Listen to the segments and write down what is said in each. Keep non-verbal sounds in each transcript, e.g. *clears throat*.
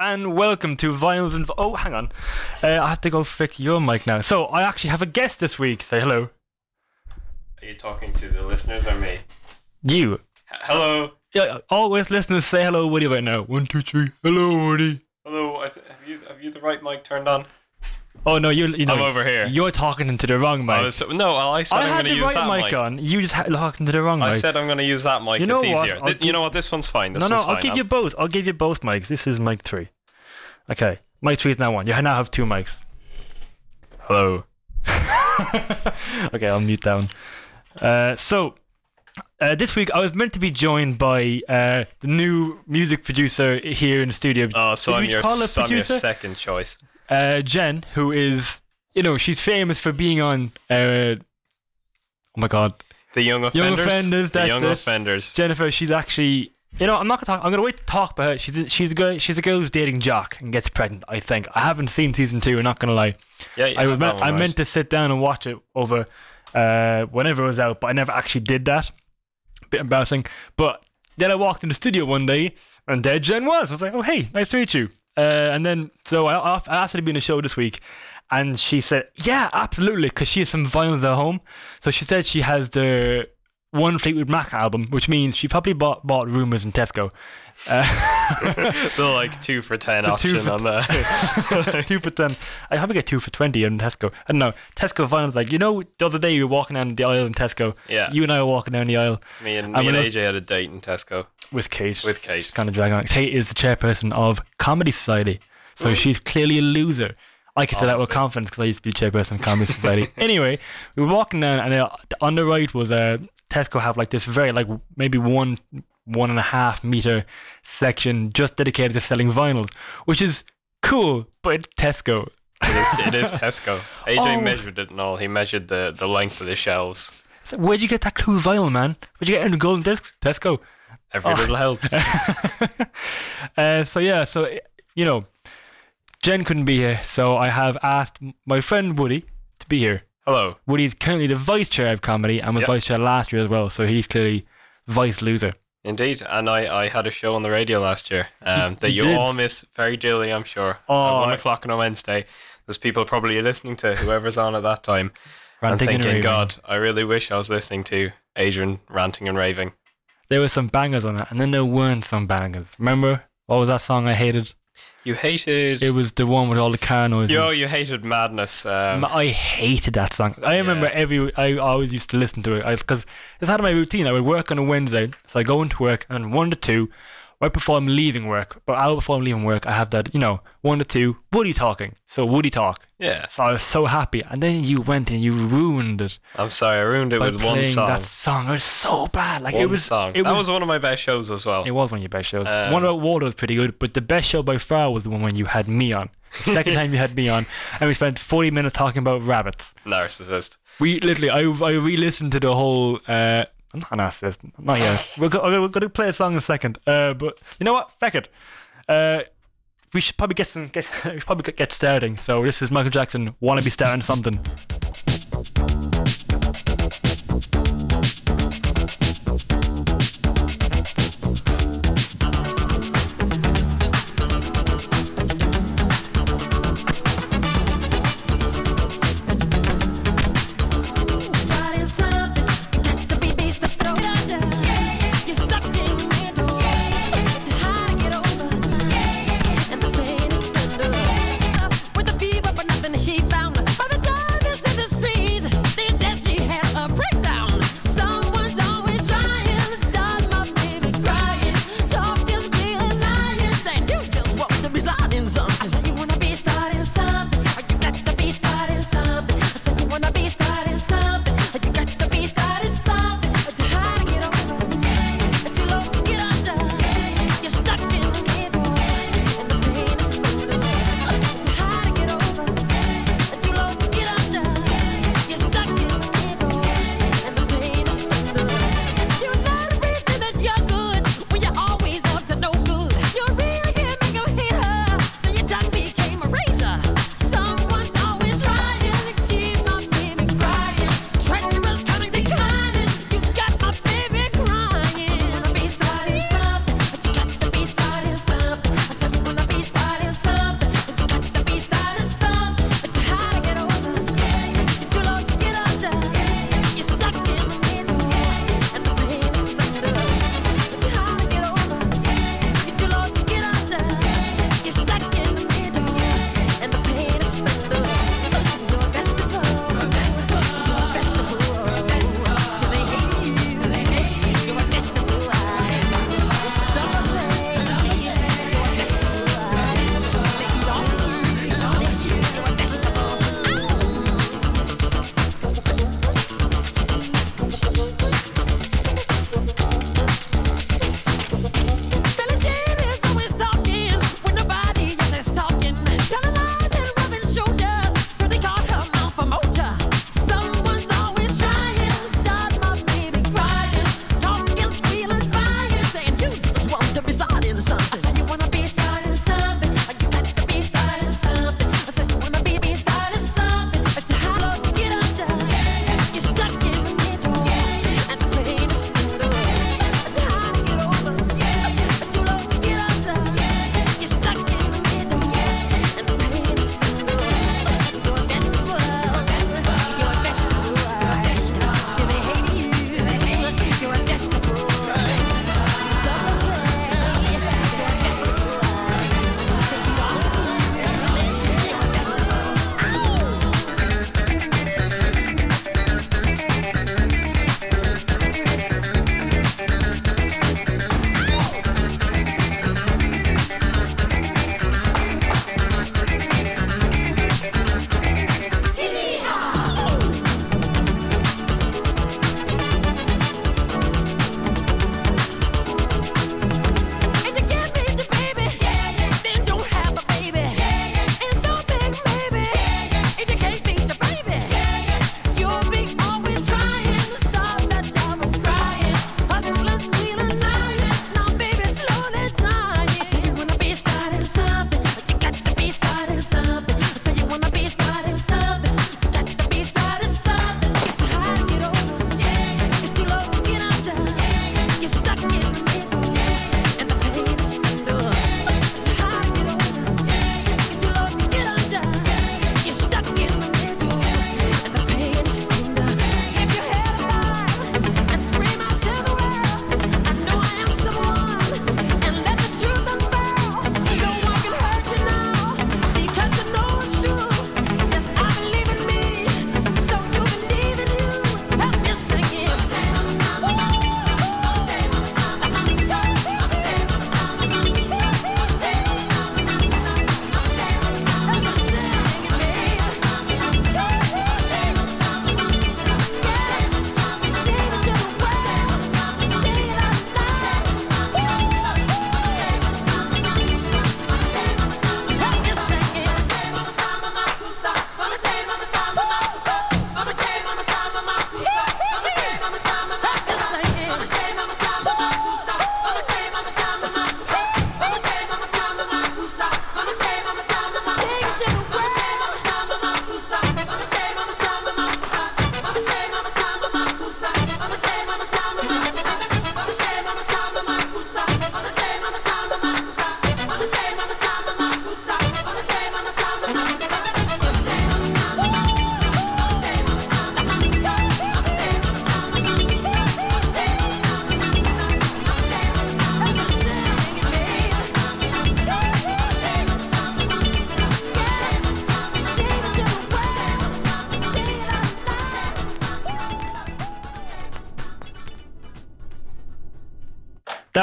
and welcome to Vinyls and. Oh, hang on. Uh, I have to go fix your mic now. So, I actually have a guest this week. Say hello. Are you talking to the listeners or me? You. H- hello. Yeah, always listeners say hello, Woody, right now. One, two, three. Hello, Woody. Hello. I th- have you have you the right mic turned on? Oh, no, you're. You know, I'm over here. You're talking into the wrong mic. I was, no, I said I am going to use right that mic, mic. on. You just talking to the wrong mic. I said I'm going to use that mic. You know it's what? easier. Th- give- you know what? This one's fine. This no, no, I'll fine. give you both. I'll give you both mics. This is mic three. Okay, mic three is now one. You now have two mics. Hello. *laughs* okay, I'll mute down. Uh, so, uh, this week I was meant to be joined by uh, the new music producer here in the studio. Oh, so Did I'm your, so I'm your second choice. Uh, Jen, who is, you know, she's famous for being on. Uh, oh my God, The young Young offenders. Offenders, The young it. offenders. Jennifer. She's actually. You know, I'm not gonna talk. I'm gonna wait to talk about her. She's a, she's a girl. She's a girl who's dating Jock and gets pregnant. I think. I haven't seen season two. I'm not gonna lie. Yeah, yeah I was meant, I right. meant to sit down and watch it over uh, whenever it was out, but I never actually did that. Bit embarrassing. But then I walked in the studio one day, and there Jen was. I was like, "Oh, hey, nice to meet you." Uh, and then so I, I asked her to be in the show this week, and she said, "Yeah, absolutely," because she has some vinyls at home. So she said she has the one Fleetwood Mac album, which means she probably bought bought Rumors in Tesco. *laughs* the like two for ten *laughs* The option for on the. *laughs* two for ten. I probably get two for twenty in Tesco. I don't know. Tesco vinyls like you know the other day we were walking down the aisle in Tesco. Yeah. You and I were walking down the aisle me and I'm me and AJ had a date in Tesco with Kate. with Kate. kind of dragging on. Kate is the chairperson of Comedy Society, so she's clearly a loser. I can say that with Obviously. confidence because I used to be chairperson of Comedy Society. *laughs* anyway, we were walking down, and uh, on the right was uh, Tesco have like this very like maybe one one and a half meter section just dedicated to selling vinyls, which is cool, but it's Tesco. It is, it is *laughs* Tesco. AJ Oh. measured it and all. He measured the, the length of the shelves. So Where'd you get that cool vinyl, man? Where'd you get it in the golden disc? Tesco. Every Oh. little helps. *laughs* uh, so yeah, so you know, Jen couldn't be here, so I have asked my friend Woody to be here. Hello. Woody's currently the vice chair of comedy and was Yep. vice chair last year as well, so he's clearly vice loser. Indeed, and I, I had a show on the radio last year um, that you did. all miss very dearly, I'm sure. Oh, at one o'clock on a Wednesday, there's people probably listening to whoever's on at that time Ranting and thinking. God, I really wish I was listening to Adrian ranting and raving. There were some bangers on it, and then there weren't some bangers. Remember what was that song I hated? You hated. It was the one with all the car noises. Yo, you hated Madness. Um, I hated that song. I remember Yeah. every. I always used to listen to it because it's part of my routine. I would work on a Wednesday, so I go into work and one to two, right before I'm leaving work. But hour before I'm leaving work, I have that you know one or two Woody talking. So Woody talk. yeah, So I was so happy, and then you went and you ruined it I'm sorry, I ruined it by with one song. that song. It was so bad. Like one it was. song. It that was. was one of my best shows as well. It was one of your best shows. the Um, one about water was pretty good, but the best show by far was the one when you had me on. The second *laughs* time you had me on, and we spent 40 minutes talking about rabbits. Narcissist. We literally, I, I re-listened to the whole. Uh, I'm not an narcissist, not yet. we're, go, we're going to play a song in a second. Uh, but you know what? Feck it. Uh, we should probably get some. Get, *laughs* we should probably get- starting. So this is Michael Jackson. Want to be starting something?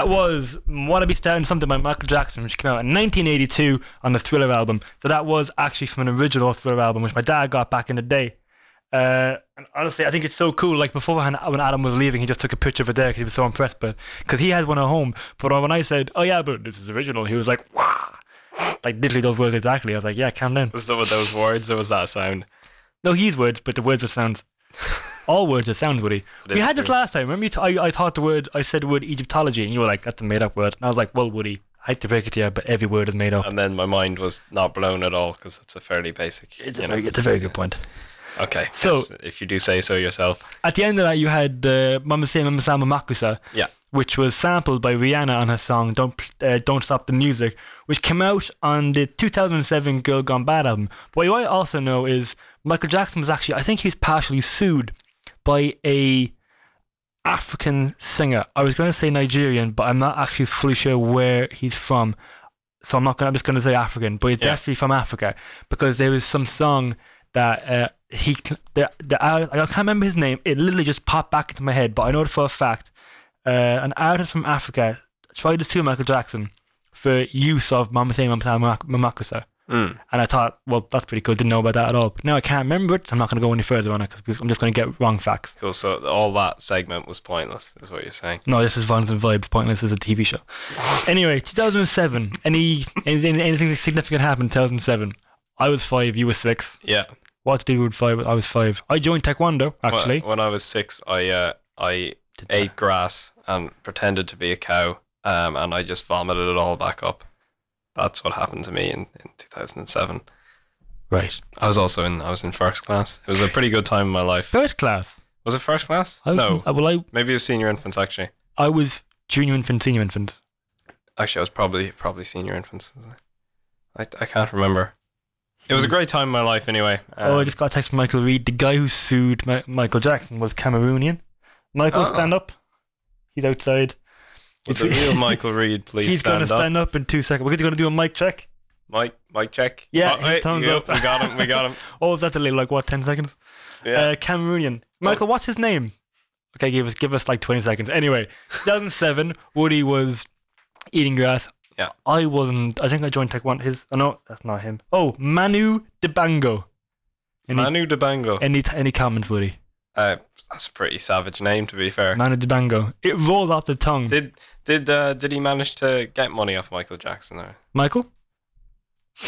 That was Wanna Be Starting Something by Michael Jackson, which came out in 1982 on the Thriller album. So that was actually from an original Thriller album, which my dad got back in the day. Uh, and honestly, I think it's so cool. Like beforehand, when Adam was leaving, he just took a picture of it there because he was so impressed. But because he has one at home, but when I said, "Oh yeah, but this is original," he was like, "Wah!" like literally those words exactly. I was like, "Yeah, calm down." Was that with those words or was that a sound? No, he's words, but the words are sounds. *laughs* All words are sounds, Woody. It We had this true. last time. Remember, you t- I, I thought the word, I said the word Egyptology, and you were like, that's a made up word. And I was like, well, Woody, I hate to break it to you, but every word is made up. And then my mind was not blown at all because it's a fairly basic. It's a, know. very, it's a very good point. Okay. So- if you do say so yourself. At the end of that, you had uh, Mama Say Mama Sama Makusa, Yeah. which was sampled by Rihanna on her song "Don't uh, Don't Stop the Music," which came out on the 2007 Girl Gone Bad album. But what I also know is Michael Jackson was actually, I think he was partially sued by a African singer. I was going to say Nigerian, but I'm not actually fully sure where he's from. So I'm not going. I'm just going to say African, but he's Yeah. definitely from Africa because there was some song that uh, he the the I can't remember his name. It literally just popped back into my head, but I know it for a fact. Uh, an artist from Africa tried to sue Michael Jackson for use of Mama Say Mama Say Mama Makusa. Mm. And I thought, well, that's pretty cool. Didn't know about that at all. But now I can't remember it, so I'm not going to go any further on it because I'm just going to get wrong facts. Cool. So all that segment was pointless, is what you're saying. No, this is Vinyls and Vibes. Pointless as a TV show. Anyway, 2007. Any anything anything significant happened 2007? I was five. You were six. Yeah. What did you do with five? I was five. I joined Taekwondo actually. When, I was six, I uh, I Did ate grass and pretended to be a cow, um, and I just vomited it all back up. That's what happened to me in, in 2007. Right. I was also in I was in first class. It was a pretty good time in my life. First class. Was it first class? I was, no, uh, well, I maybe it was senior infants actually. I was junior infant, senior infant. Actually, I was probably probably senior infants. I? I, can't remember. It was a great time in my life anyway. oh, I Um, just got a text from Michael Reed. The guy who sued Mi- Michael Jackson was Cameroonian. Michael, Oh. stand up. He's outside. Would the real *laughs* Michael Reed please He's going to stand up? stand up in two seconds. We're going to do a mic check. Mike, mic check. Yeah, Oh, his wait, thumbs yep, up. We got him. We got him. *laughs* Oh, is that delay? Like what? Ten seconds. Yeah. Uh, Cameroonian. Michael, what's his name? Okay, give us give us like twenty seconds. Anyway, *laughs* 2007. Woody was eating grass. Yeah. I wasn't. I think I joined Taekwondo. His. Oh no, that's not him. Oh, Manu Dibango. Any Manu Dibango. any any comments, Woody? Uh, that's a pretty savage name, to be fair. Manu Dibango. It rolled off the tongue. Did did uh, did he manage to get money off Michael Jackson? though? Michael. *laughs*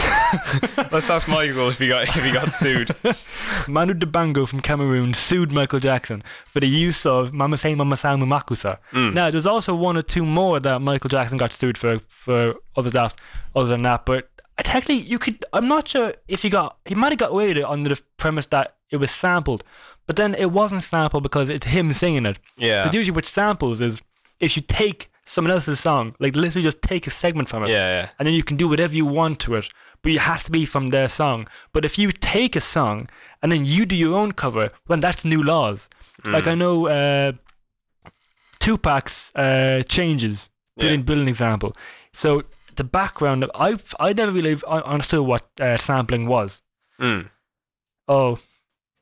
Let's ask Michael if he got if he got sued. *laughs* Manu Dibango from Cameroon sued Michael Jackson for the use of Mama Say Mama Samu Makusa. Mm. Now, there's also one or two more that Michael Jackson got sued for for other stuff other than that, but technically, you could. I'm not sure if he got. He might have got away with it under the premise that it was sampled, but then it wasn't sampled because it's him singing it. Yeah. Because usually, with samples is if you take someone else's song, like literally just take a segment from it, Yeah, yeah. and then you can do whatever you want to it, but you have to be from their song. But if you take a song and then you do your own cover, then that's new laws. Like I know uh, Tupac's uh, changes. Brilliant, brilliant example. So the background, of, I I never really un- understood what uh, sampling was. Mm. Oh,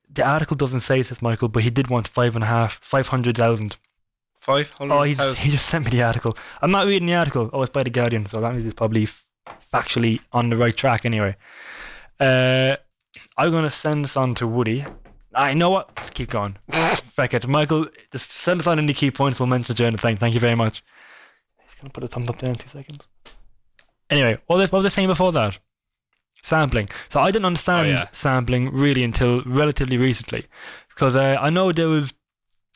the article doesn't say this, Michael, but he did want five and a half, five hundred thousand. Five Oh, he just, he just sent me the article. I'm not reading the article. Oh, it's by the Guardian, so that means it's probably factually on the right track anyway. Uh, I'm gonna send this on to Woody. I know what. Let's keep going. *laughs* Feck it, Michael. Just send us on any key points. We'll mention during the thing. Thank you very much. He's gonna put a thumbs up there in two seconds. Anyway, what was, what was I saying before that? Sampling. So I didn't understand Oh, yeah. sampling really until relatively recently, because uh, I know there was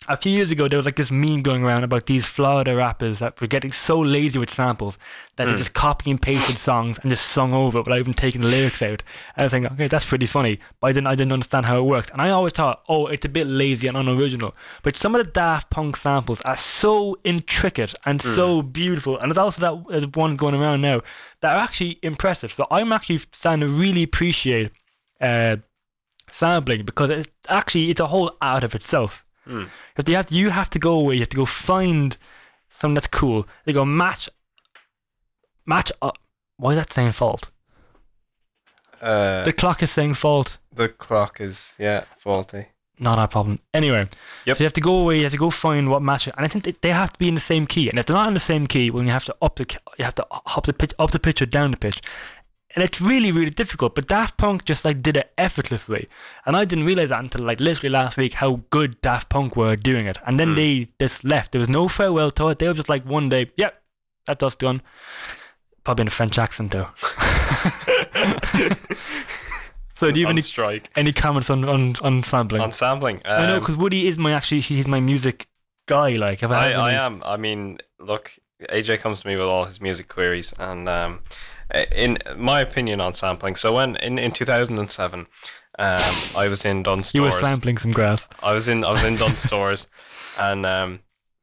a few years ago there was like this meme going around about these Florida rappers that were getting so lazy with samples that they Mm. just copy and pasted songs and just sung over it without even taking the lyrics out. And I was thinking, okay, that's pretty funny, but I didn't, I didn't understand how it worked. And I always thought, oh, it's a bit lazy and unoriginal. But some of the Daft Punk samples are so intricate and so beautiful, and there's also that there's one going around now that are actually impressive. So I'm actually starting to really appreciate uh, sampling because it's actually it's a whole art of itself. Mm. If you have to, you have to go away. You have to go find something that's cool. They go match, match up. Why is that saying fault? Uh, The clock is saying fault. the clock is yeah faulty. not our problem. Anyway, Yep. so you have to go away. You have to go find what match, and I think they, they have to be in the same key. And if they're not in the same key, well, you have to up the you have to up the pitch, up the pitch or down the pitch, and it's really really difficult. But Daft Punk just like did it effortlessly, and I didn't realize that until like literally last week how good Daft Punk were doing it. And then they just left. There was no farewell tour. They were just like one day, yep, that's dust done. Probably in a French accent though. *laughs* so do you have any strike any comments on on, on sampling? on sampling. I know Um, because Woody is my actually he's my music guy. Like I, I, I am. I mean, look, AJ comes to me with all his music queries, and um, in my opinion on sampling. So when in, in 2007, um, I was in Dunnes you were stores. sampling some grass. I was in I was in Dunnes *laughs* stores, and um,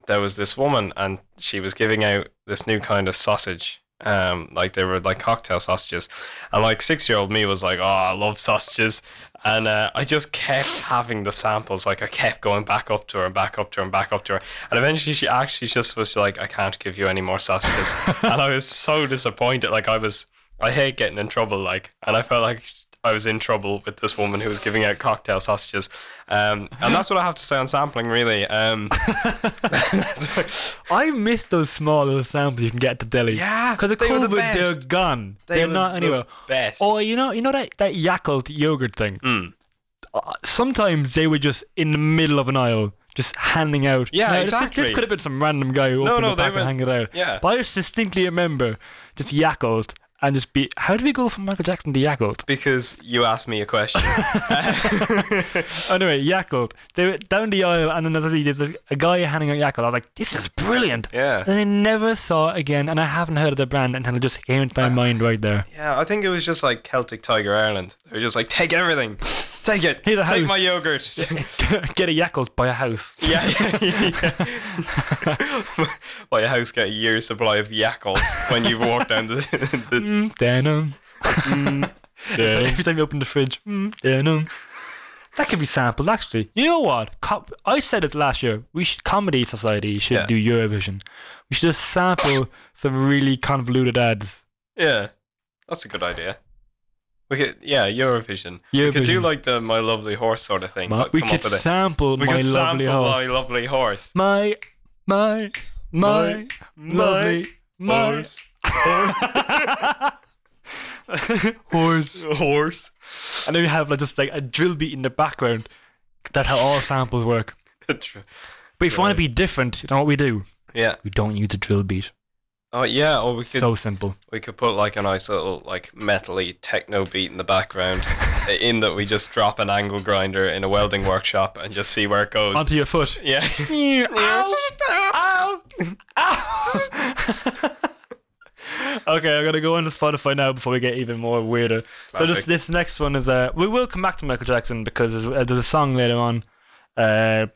there was this woman, and she was giving out this new kind of sausage. Um, like they were like cocktail sausages, and like six year old me was like, "Oh, I love sausages," and uh, I just kept having the samples. Like I kept going back up to her and back up to her and back up to her, and eventually she actually just was like, "I can't give you any more sausages," *laughs* and I was so disappointed. Like I was, I hate getting in trouble. Like, and I felt like I was in trouble with this woman who was giving out cocktail sausages. Um, and that's what I have to say on sampling, really. Um, *laughs* I miss those small little samples you can get at the deli. Yeah, because of they were the COVID, they're gone. They are were not anywhere. best. Oh, you know, you know that that Yakult yogurt thing. Mm. Uh, sometimes they were just in the middle of an aisle. Just handing out. Yeah, Now, this- exactly. This, could have been some random guy who No, opened no, they pack were- and hang it out. yeah. But I just distinctly remember just Yakult and just be. How do we go from Michael Jackson to Yakult? because you asked me a question. *laughs* Anyway, Yakult. They were down the aisle, and another there's a, a guy handing out Yakult. I was like, "This is brilliant." yeah. And I never saw it again, and I haven't heard of the brand until it just came into my uh, mind right there. Yeah, I think it was just like Celtic Tiger Ireland. They were just like, take everything. Take it. Here's a Take my yogurt. *laughs* Get a Yakult, buy a house. yeah, yeah. *laughs* *laughs* Buy a house, get a year's supply of Yakult when you walk down the. the Mm, denim. Every time you open the fridge, mm, denim. That could be sampled, actually. You know what? Co- I said it last year. We should comedy society should Yeah. do Eurovision. We should just sample some really convoluted ads. yeah, that's a good idea. We could, yeah, Eurovision. We could do like the My Lovely Horse sort of thing. But we could up with it. sample We my could lovely sample horse. My Lovely Horse. My, my, my, lovely, my horse. *laughs* horse. horse. And then we have like just like a drill beat in the background. That's how all samples work. *laughs* But if you want to be different, you know what we do? yeah. We don't use a drill beat. Oh yeah. Or we could So simple. we could put like a nice little like metally techno beat in the background. *laughs* in that we just drop an angle grinder in a welding workshop and just see where it goes. Onto your foot. yeah. *laughs* Ow! Ow! *laughs* okay, I'm gonna go on to Spotify now before we get even more weirder. So this this next one is uh we will come back to Michael Jackson because there's, uh, there's a song later on. Uh,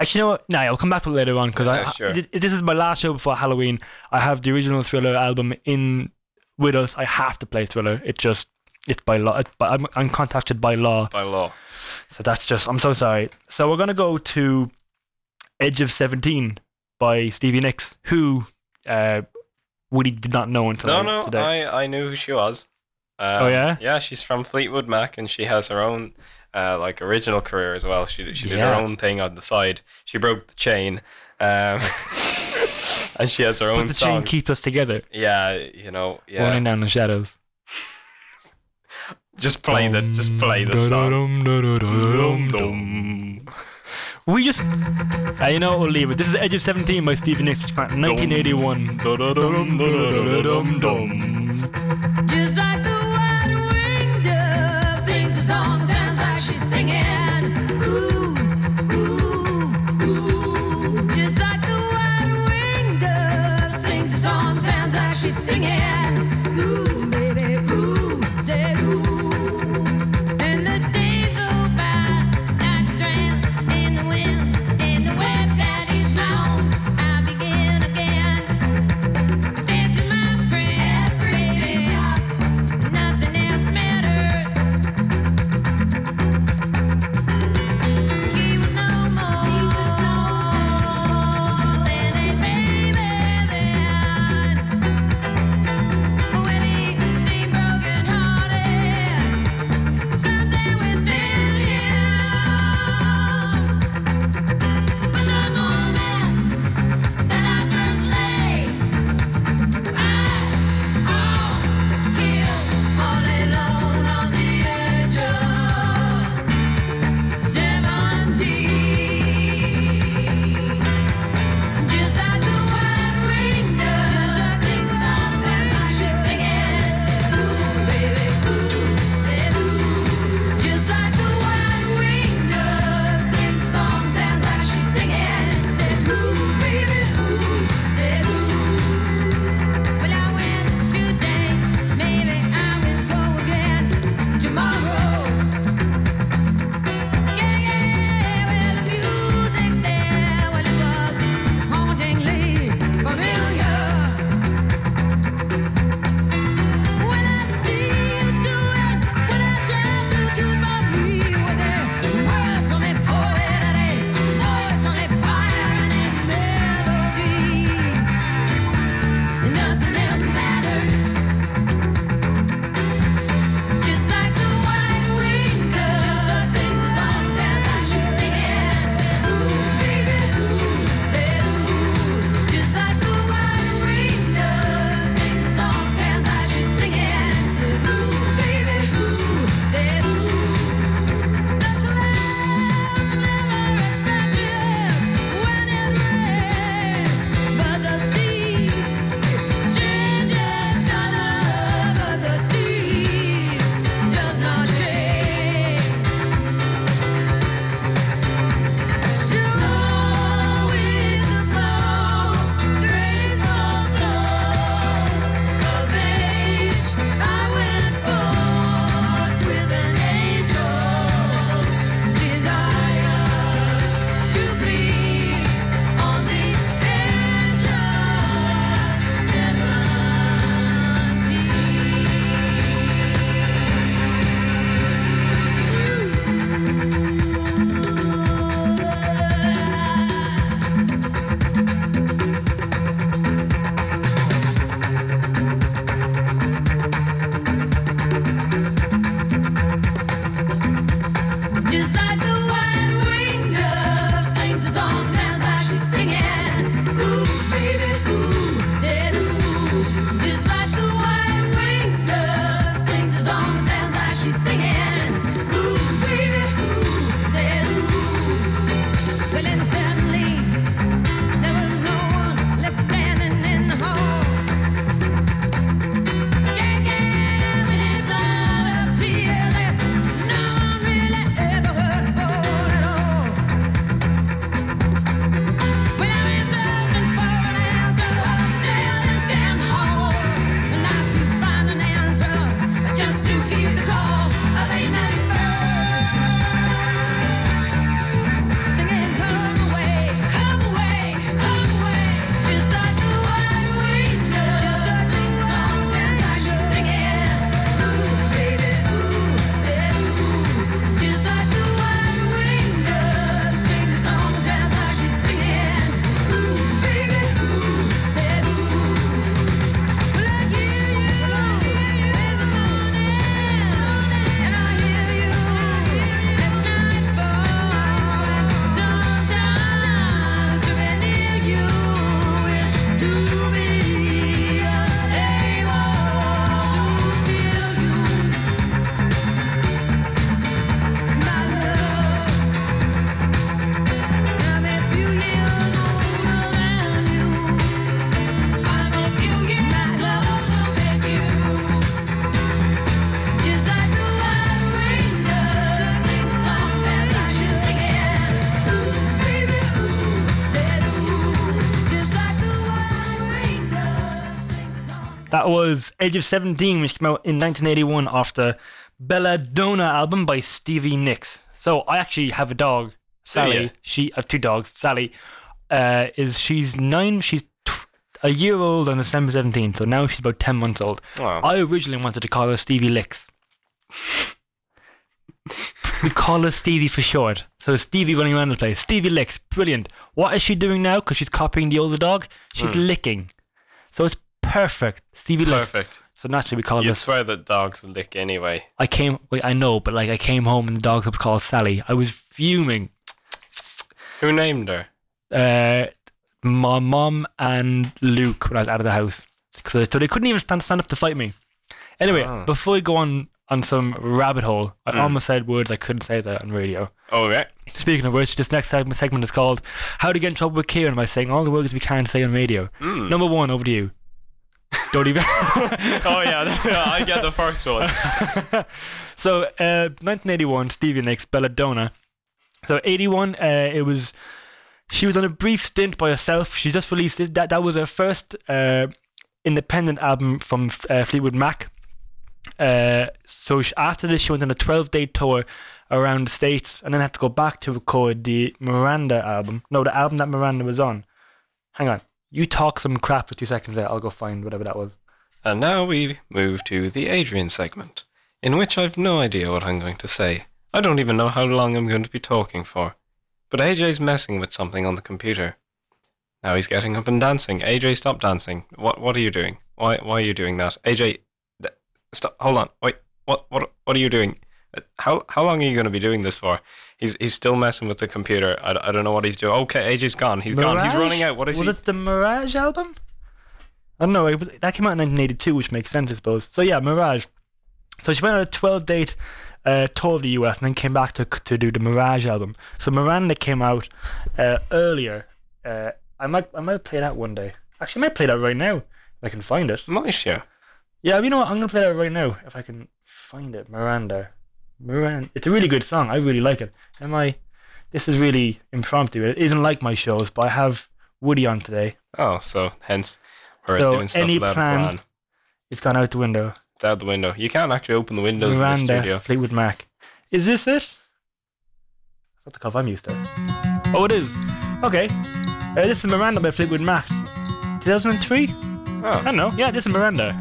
actually, you know what? No, I'll come back to it later on because Yeah, I, sure. thi- this is my last show before Halloween. I have the original Thriller album in with us. I have to play Thriller. It just it's by law. It's by, I'm, I'm contacted by law. By law. So that's just, I'm so sorry. So we're going to go to Edge of 17 by Stevie Nicks, who uh, Woody did not know until No, no, today. I, I knew who she was. Um, Oh, yeah? Yeah, she's from Fleetwood Mac and she has her own uh, like original career as well. She she did her own thing on the side. She broke the chain. Um, *laughs* and she has her own. but the song. chain keeps us together, yeah, you know, yeah. running down the shadows. Just play the just play the song. We just, uh, you know, we'll leave it. This is Edge of 17 by Stevie Nicks, which came out in 1981. That was Edge of 17, which came out in 1981 off the Belladonna album by Stevie Nicks. So I actually have a dog, Sally. you? She I have two dogs. Sally uh, is she's nine. She's tw- a year old on December 17th, so now she's about 10 months old. Wow. I originally wanted to call her Stevie Licks. we call her Stevie for short. So Stevie running around the place. Stevie Licks, brilliant. What is she doing now? Because she's copying the older dog. She's licking. So it's perfect. Stevie Licks. Perfect. So naturally we call You'd swear that dogs lick anyway. I came. Wait, I know, but like I came home and the dog was called Sally. I was fuming. Who named her? Uh, my mom and Luke when I was out of the house. So, so they couldn't even stand stand up to fight me. Anyway, Ah. before we go on on some rabbit hole, I almost said words I couldn't say that on radio. Oh, yeah. Speaking of which, this next segment, segment is called "How to Get in Trouble with Kieran" by saying all the words we can't say on radio. Number one, over to you. Don't even. *laughs* oh, yeah. *laughs* yeah, I get the first one. *laughs* so, uh, 1981, Stevie Nicks, Belladonna. So, 81, uh, it was. She was on a brief stint by herself. She just released it. That that was her first uh, independent album from uh, Fleetwood Mac. Uh, so she, after this, she went on a 12 day tour around the states, and then had to go back to record the Miranda album. No, the album that Miranda was on. Hang on, you talk some crap for two seconds there. I'll go find whatever that was. And now we move to the Adrian segment, in which I've no idea what I'm going to say. I don't even know how long I'm going to be talking for. But AJ's messing with something on the computer. Now he's getting up and dancing. AJ, stop dancing. What What are you doing? Why Why are you doing that? AJ, th- stop. Hold on. Wait. What What What are you doing? Uh, How How long are you going to be doing this for? He's He's still messing with the computer. I, I don't know what he's doing. Okay, AJ's gone. He's gone. He's running out. What is was he? Was it the Mirage album? I don't know. It was, that came out in 1982, which makes sense, I suppose. So yeah, Mirage. So she went on a 12 date uh, tour of the US and then came back to to do the Mirage album. So Miranda came out uh, earlier. Uh, I might I might play that one day. Actually, I might play that right now if I can find it. Might you? Yeah, you know what? I'm gonna play that right now if I can find it. Miranda, Miranda. It's a really good song. I really like it. Am I? This is really impromptu. It isn't like my shows, but I have Woody on today. Oh, so hence we're So, doing stuff any without a plans? plan. It's gone out the window. It's out the window. You can't actually open the windows in the Miranda, studio. Fleetwood Mac. Is this it? That's not the cover I'm used to. Oh, it is. Okay. Uh, this is Miranda by Fleetwood Mac. 2003? I Oh, don't know. Yeah, this is Miranda.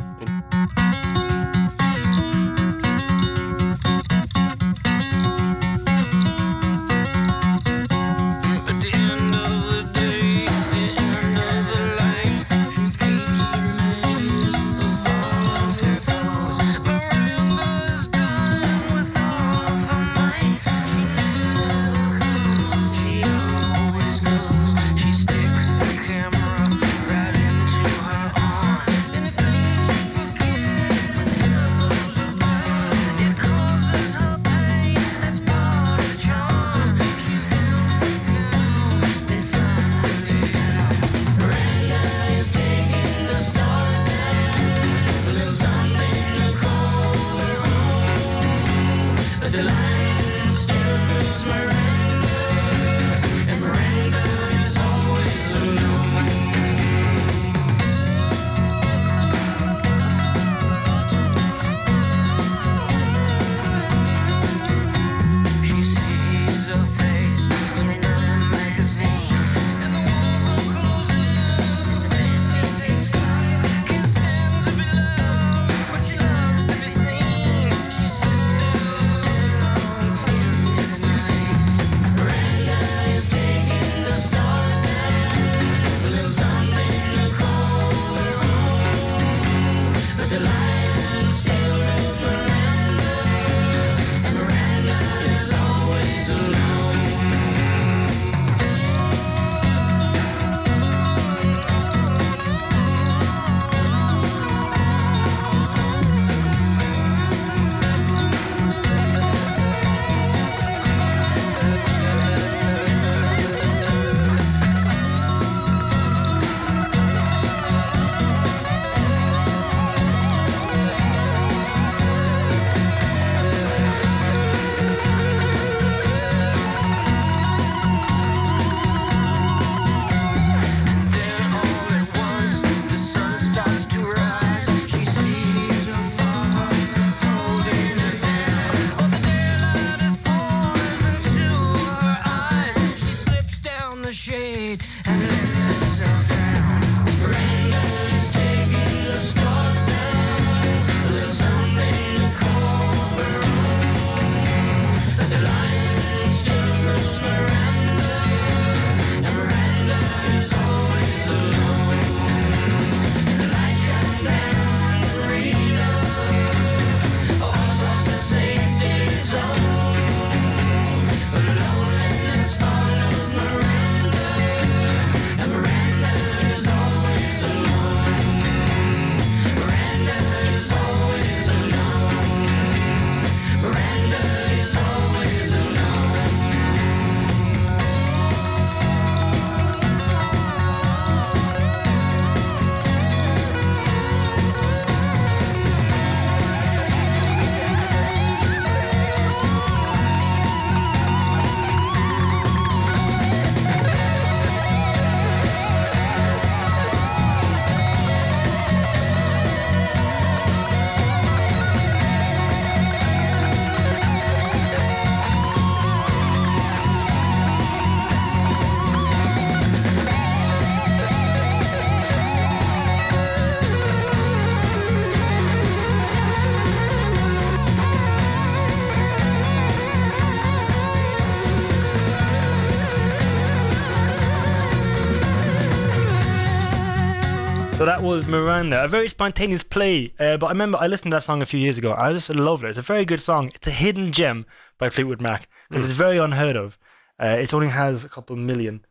That was Miranda, a very spontaneous play. Uh, but I remember I listened to that song a few years ago. I just loved it. It's a very good song. It's a hidden gem by Fleetwood Mac because it's very unheard of. Uh, it only has a couple million,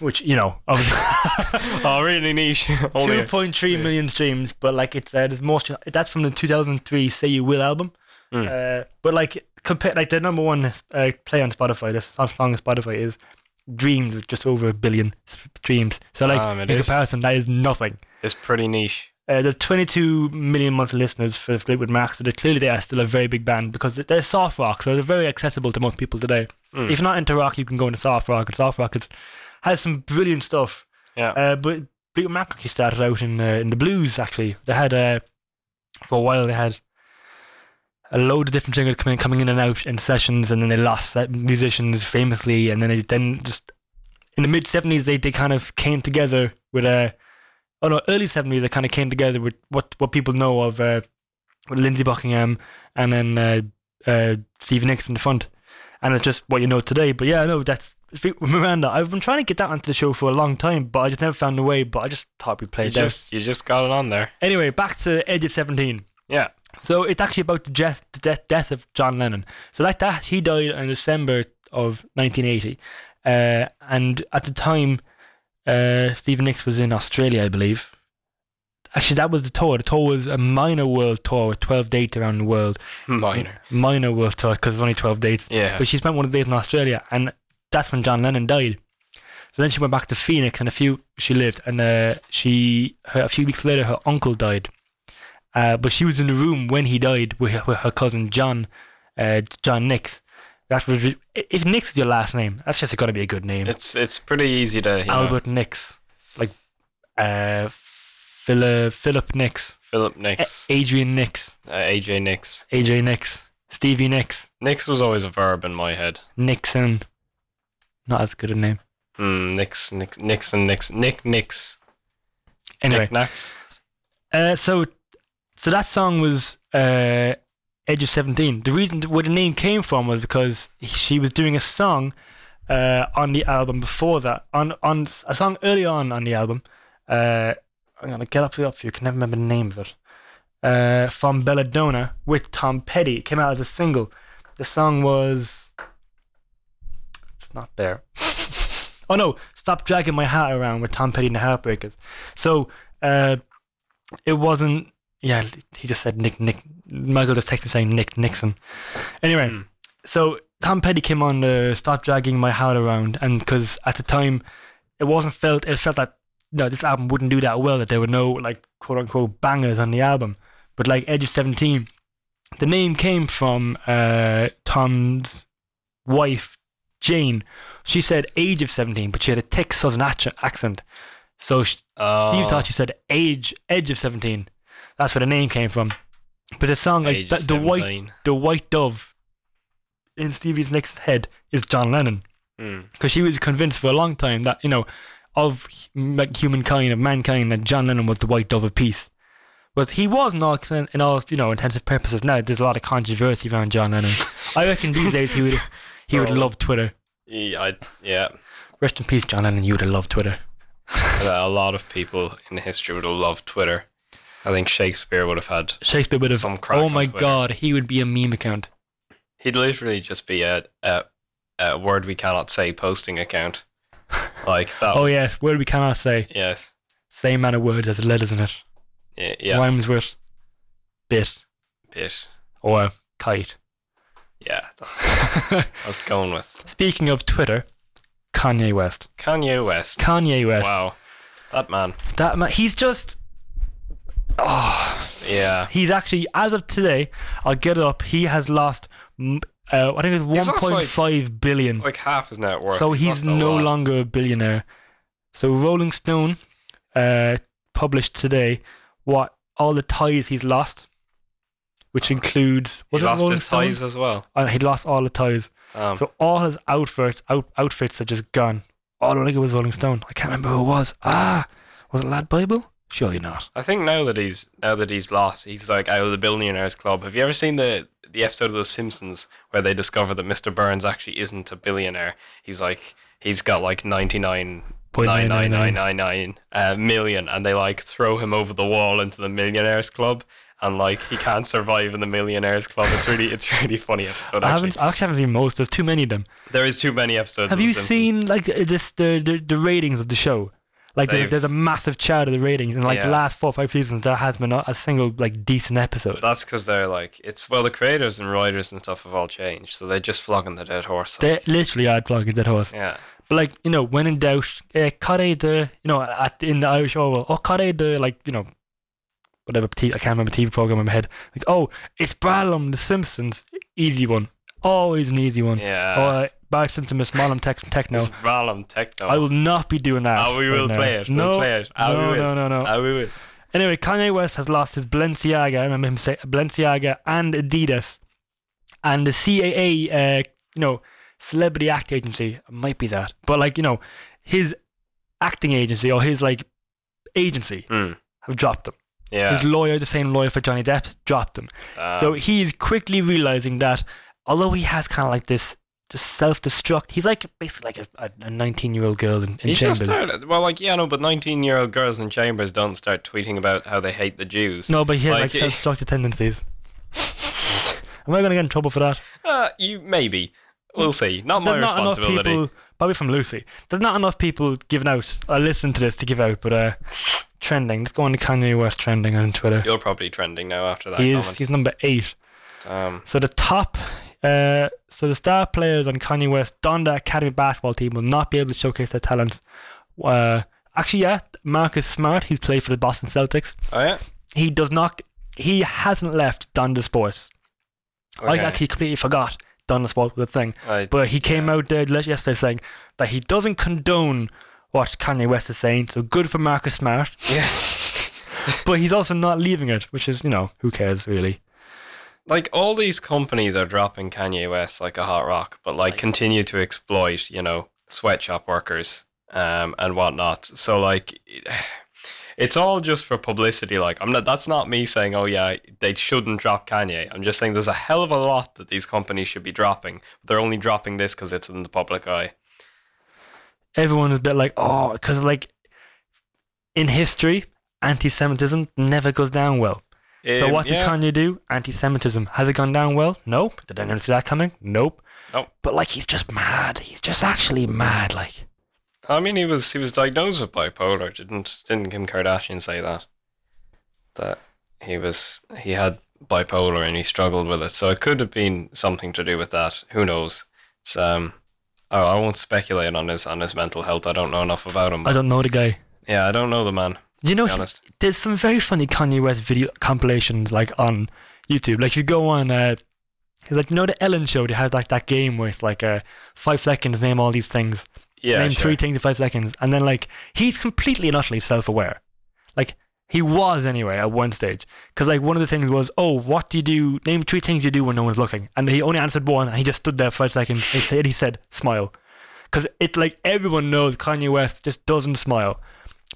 which you know, obviously *laughs* *laughs* oh, really niche. *laughs* Two point three million streams. But like it's uh, there's most that's from the 2003 "Say You Will" album. Uh, but like compare like the number one uh, play on Spotify, this song on Spotify is "Dreams" with just over a billion streams. So like Um, in is. comparison, that is nothing. it's pretty niche. Uh, there's 22 million monthly listeners for Fleetwood Mac, so they clearly they are still a very big band because they're soft rock, so they're very accessible to most people today. Hmm. If you're not into rock, you can go into soft rock, and soft rock is, has some brilliant stuff. Yeah. Uh, but Fleetwood Mac actually started out in uh, in the blues. Actually, they had uh, for a while they had a load of different singers coming coming in and out in sessions, and then they lost that musicians famously, and then they then just in the mid seventies they, they kind of came together with a oh no early seventies they kind of came together with what what people know of uh, Lindsey Buckingham and then uh, uh, Steve Nicks in the front, and it's just what you know today. But yeah, no, that's *laughs* Miranda. I've been trying to get that onto the show for a long time, but I just never found a way. But I just thought we'd play You just you just got it on there. Anyway, back to Edge of Seventeen. Yeah. So it's actually about the death, the death, death of John Lennon. So like that, he died in December of 1980, uh, and at the time, uh, Stephen Nicks was in Australia, I believe. Actually, that was the tour. The tour was a minor world tour with 12 dates around the world. Minor. Minor world tour because it's only 12 dates. Yeah. But she spent one of the days in Australia, and that's when John Lennon died. So then she went back to Phoenix, and a few she lived, and uh, she her, a few weeks later her uncle died. Uh, but she was in the room when he died with her, with her cousin John, uh, John Nix. That's what, if Nix is your last name, that's just got to be a good name. It's it's pretty easy to you know, Albert Nix, like uh, Philip Philip Nix, Philip Nix, Adrian Nix, uh, AJ Nix. AJ Nix, Stevie Nicks, Nix was always a verb in my head. Nixon. Not as good a name. Hmm. Nix, Nix, Nixon, Nix, Nick, Nix, Anyway, Nick Nax. Uh, so, so that song was uh, Edge of Seventeen. The reason where the name came from was because she was doing a song uh, on the album before that, on on a song early on on the album. Uh, I'm gonna get up it up for you. I can never remember the name of it. Uh, from Belladonna with Tom Petty. It came out as a single. The song was. It's not there. *laughs* oh no! Stop Draggin' My Heart Around with Tom Petty and the Heartbreakers. So. Uh, it wasn't. Yeah, he just said Nick. Nick. Michael just texted me saying Nick Nixon. Anyway, so Tom Petty came on to Stop Draggin' My Heart Around, and because at the time it wasn't felt, it felt that no, this album wouldn't do that well. That there were no like quote unquote bangers on the album. But like Edge of Seventeen, the name came from uh, Tom's wife Jane. She said age of seventeen, but she had a thick southern accent. So sh Oh, Steve thought she said age edge of seventeen. That's where the name came from. But the song like the, the white the white dove in Stevie's next head is John Lennon Hmm. because she was convinced for a long time that you know of like humankind of mankind that John Lennon was the white dove of peace. But he was in all in all you know intensive purposes. Now there's a lot of controversy around John Lennon. I reckon these days he would *laughs* he would love Twitter. Yeah, I, yeah. Rest in peace, John Lennon. You would have loved Twitter. *laughs* a lot of people in history would have loved Twitter. I think Shakespeare would have had. Shakespeare would have. Some crack oh on my Twitter. god, he would be a meme account. He'd literally just be a a, a word we cannot say posting account. *laughs* Like that. Oh yes, word we cannot say. yes. Same amount of words as letters in it. Yeah. Yeah. Rhymes with bit Bit. or kite. Yeah. That's *laughs* I was going with. Speaking of Twitter, Kanye West. Kanye West. Kanye West. Wow. That man. That man, he's just. Oh, yeah. He's actually, as of today, I'll get it up. He has lost. Uh, I think it's He's one lost, point like- five billion. Like half his net worth. so he's lost a no lot. longer a billionaire. So Rolling Stone uh, published today what all the ties he's lost, which includes He was it lost Rolling his Stone? ties as well. Uh, he lost all the ties. Damn. So all his outfits out, outfits are just gone. Oh, I think it was Rolling Stone. I can't remember who it was. Ah, was it Lad Bible? Surely not. I think now that he's now that he's lost, he's like out of the billionaires club. Have you ever seen the the episode of The Simpsons where they discover that Mr. Burns actually isn't a billionaire? He's like he's got like ninety nine point nine nine nine nine nine nine. nine nine uh, million, and they like throw him over the wall into the millionaires club, and like he can't survive in the millionaires club. It's really it's really funny episode. I haven't. I actually haven't seen most. There's too many of them. there is too many episodes. Have you Simpsons. seen like uh, this the the, the ratings of the show? Like there, They've- there's a massive chart of the ratings, and like the last four or five seasons, there has been not a single like decent episode. That's because they're like it's well the creators and writers and stuff have all changed, so they're just flogging the dead horse. They literally are flogging the dead horse. yeah, But like you know, when in doubt, uh, Cade the you know at in the Irish Oval, oh Cade the like you know, whatever t- I can't remember TV program in my head. Like oh, it's Bradlum the Simpsons, easy one, always an easy one. yeah. Oh, Bart Simpson, Miss Malum tech, Techno. It's Rallum Techno. I will not be doing that. Oh, we right will now. play it. We'll No, play it. Oh, we no, will. no, no, no. Oh, we will. Anyway, Kanye West has lost his Balenciaga. I remember him say Balenciaga and Adidas, and the CAA, uh, you know, celebrity act agency might be that, but like you know, his acting agency or his like agency Hmm. have dropped him. Yeah. His lawyer, the same lawyer for Johnny Depp, dropped him. Um, so he's quickly realizing that although he has kind of like this. Just self-destruct. He's like basically like a- a nineteen-year-old girl in, in chambers. Well, like yeah, no, but nineteen-year-old girls in chambers don't start tweeting about how they hate the Jews. No, but he has like, Like, *laughs* self-destructive tendencies. Am I going to get in trouble for that? Uh, you maybe. We'll see. Not my There's not enough responsibility. people, probably from Lucy. There's not enough people giving out. I listen to this to give out, but uh, trending. Let's go on to Kanye West trending on Twitter. You're probably trending now after that He is. He's number eight. Um, So the top, uh, so the star players on Kanye West Donda Academy basketball team will not be able to showcase their talents. Uh, actually, yeah, Marcus Smart. He's played for the Boston Celtics. oh yeah. He does not. He hasn't left Donda Sports. I actually completely forgot Donda Sports was a thing. I- But he came out there yesterday saying that he doesn't condone what Kanye West is saying. So good for Marcus Smart. yeah. *laughs* But he's also not leaving it, which is, you know, who cares really? Like all these companies are dropping Kanye West like a hot rock, but like continue to exploit, you know, sweatshop workers um, and whatnot. So like, *sighs* it's all just for publicity. Like, I'm not. That's not me saying, oh yeah, they shouldn't drop Kanye. I'm just saying there's a hell of a lot that these companies should be dropping. But they're only dropping this because it's in the public eye. Everyone is a bit like, oh, because like in history, anti Semitism never goes down well. So Um, what did yeah. Kanye do? Anti Semitism. Has it gone down well? Nope. Did anyone see that coming? Nope. Nope. But like he's just mad. He's just actually mad. Like I mean, he was he was diagnosed with bipolar. Didn't didn't Kim Kardashian say that? That he was he had bipolar and he struggled with it. So it could have been something to do with that. Who knows? It's um. I I won't speculate on his on his mental health. I don't know enough about him. I don't know the guy. yeah, I don't know the man. You know, he- there's some very funny Kanye West video compilations like on YouTube. Like if you go on, uh, like you know the Ellen show, they have like that game where it's like uh, five seconds, name all these things, Yeah, name sure. three things in five seconds, and then like he's completely and utterly self-aware. Like he was anyway at one stage, because like one of the things was, oh, what do you do? Name three things you do when no one's looking, and he only answered one, and he just stood there for five seconds. And he said, he said, smile, because it like everyone knows Kanye West just doesn't smile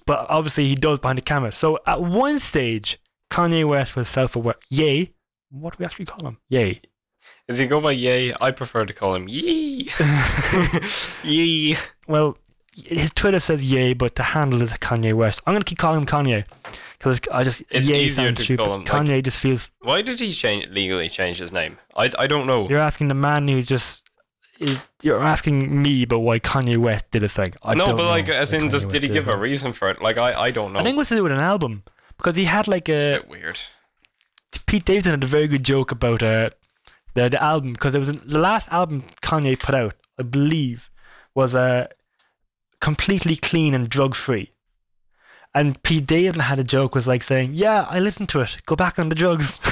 but obviously he does behind the camera. So at one stage, Kanye West was self-aware. Yay, what do we actually call him? Yay. Does he go by Yay? I prefer to call him Yee. *laughs* Yee. Well, his Twitter says yay, but to handle it, Kanye West. I'm gonna keep calling him Kanye because I just It's yay easier sounds to stupid. call him, like- Kanye just feels. Why did he change legally change his name? I, I don't know. You're asking the man who's just. Is, you're asking me about why Kanye West did a thing. I no, but like, as in, Kanye just did he give a reason for it? Like, I, I don't know. I think it was to do with an album because he had like it's a. a bit weird. Pete Davidson had a very good joke about uh, the the album because it was the last album Kanye put out, I believe, was uh, completely clean and drug free. And Pete Davidson had a joke was like saying, "Yeah, I listened to it. Go back on the drugs." *laughs*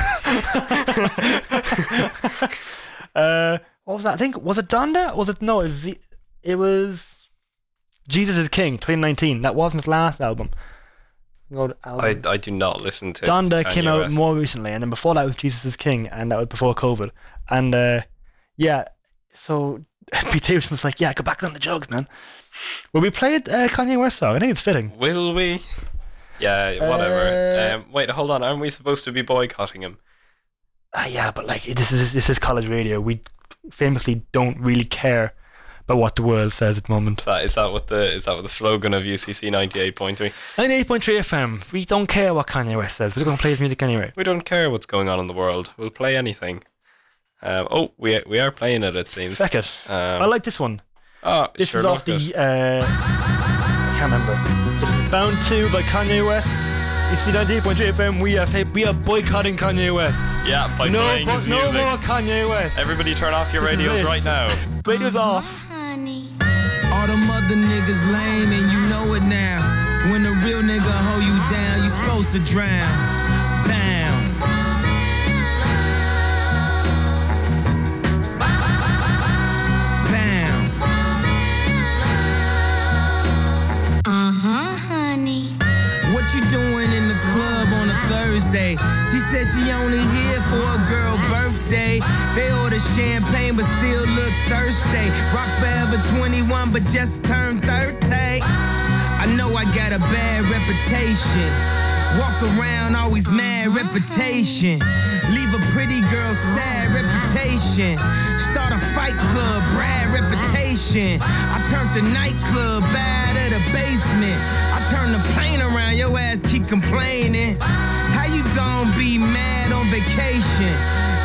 *laughs* uh, what was that? I think was it Donda? Was it no? It was, it was Jesus is King 2019. That wasn't his last album. Album. I, I do not listen to Donda to came out West. more recently, and then before that was Jesus is King, and that was before COVID. And uh, yeah, so *laughs* Pete Davidson was like, "Yeah, go back on the jokes, man." Will we play uh, Kanye West song? I think it's fitting. Will we? Yeah, whatever. Uh, um, wait, hold on. Aren't we supposed to be boycotting him? Ah, yeah, but like this is this is college radio. We famously don't really care about what the world says at the moment. Is that is that what the is that what the slogan of UCC ninety eight point three? 98.3 FM. We don't care what Kanye West says. We're going to play his music anyway. We don't care what's going on in the world. We'll play anything. Um, oh, we we are playing it. It seems. Feck it. Um, I like this one. Oh, This sure is off the. Uh, I can't remember. This is Bound 2 by Kanye West. You see 98.3 FM. We are, we are boycotting Kanye West. yeah by no, playing but his no music. more Kanye West. Everybody, turn off your This radios right now. Radio's off. honey. All them other niggas lame and you know it now. When a real nigga hold you down, you supposed to drown. Only here for a girl birthday. They order champagne but still look thirsty. Rock forever 21 but just turned 30. I know I got a bad reputation. Walk around always mad reputation. Leave a pretty girl sad reputation. Start a fight club, Brad reputation. I turned the nightclub bad at the basement. I turned the plane around, your ass keep complaining. How you gon' be mad on vacation?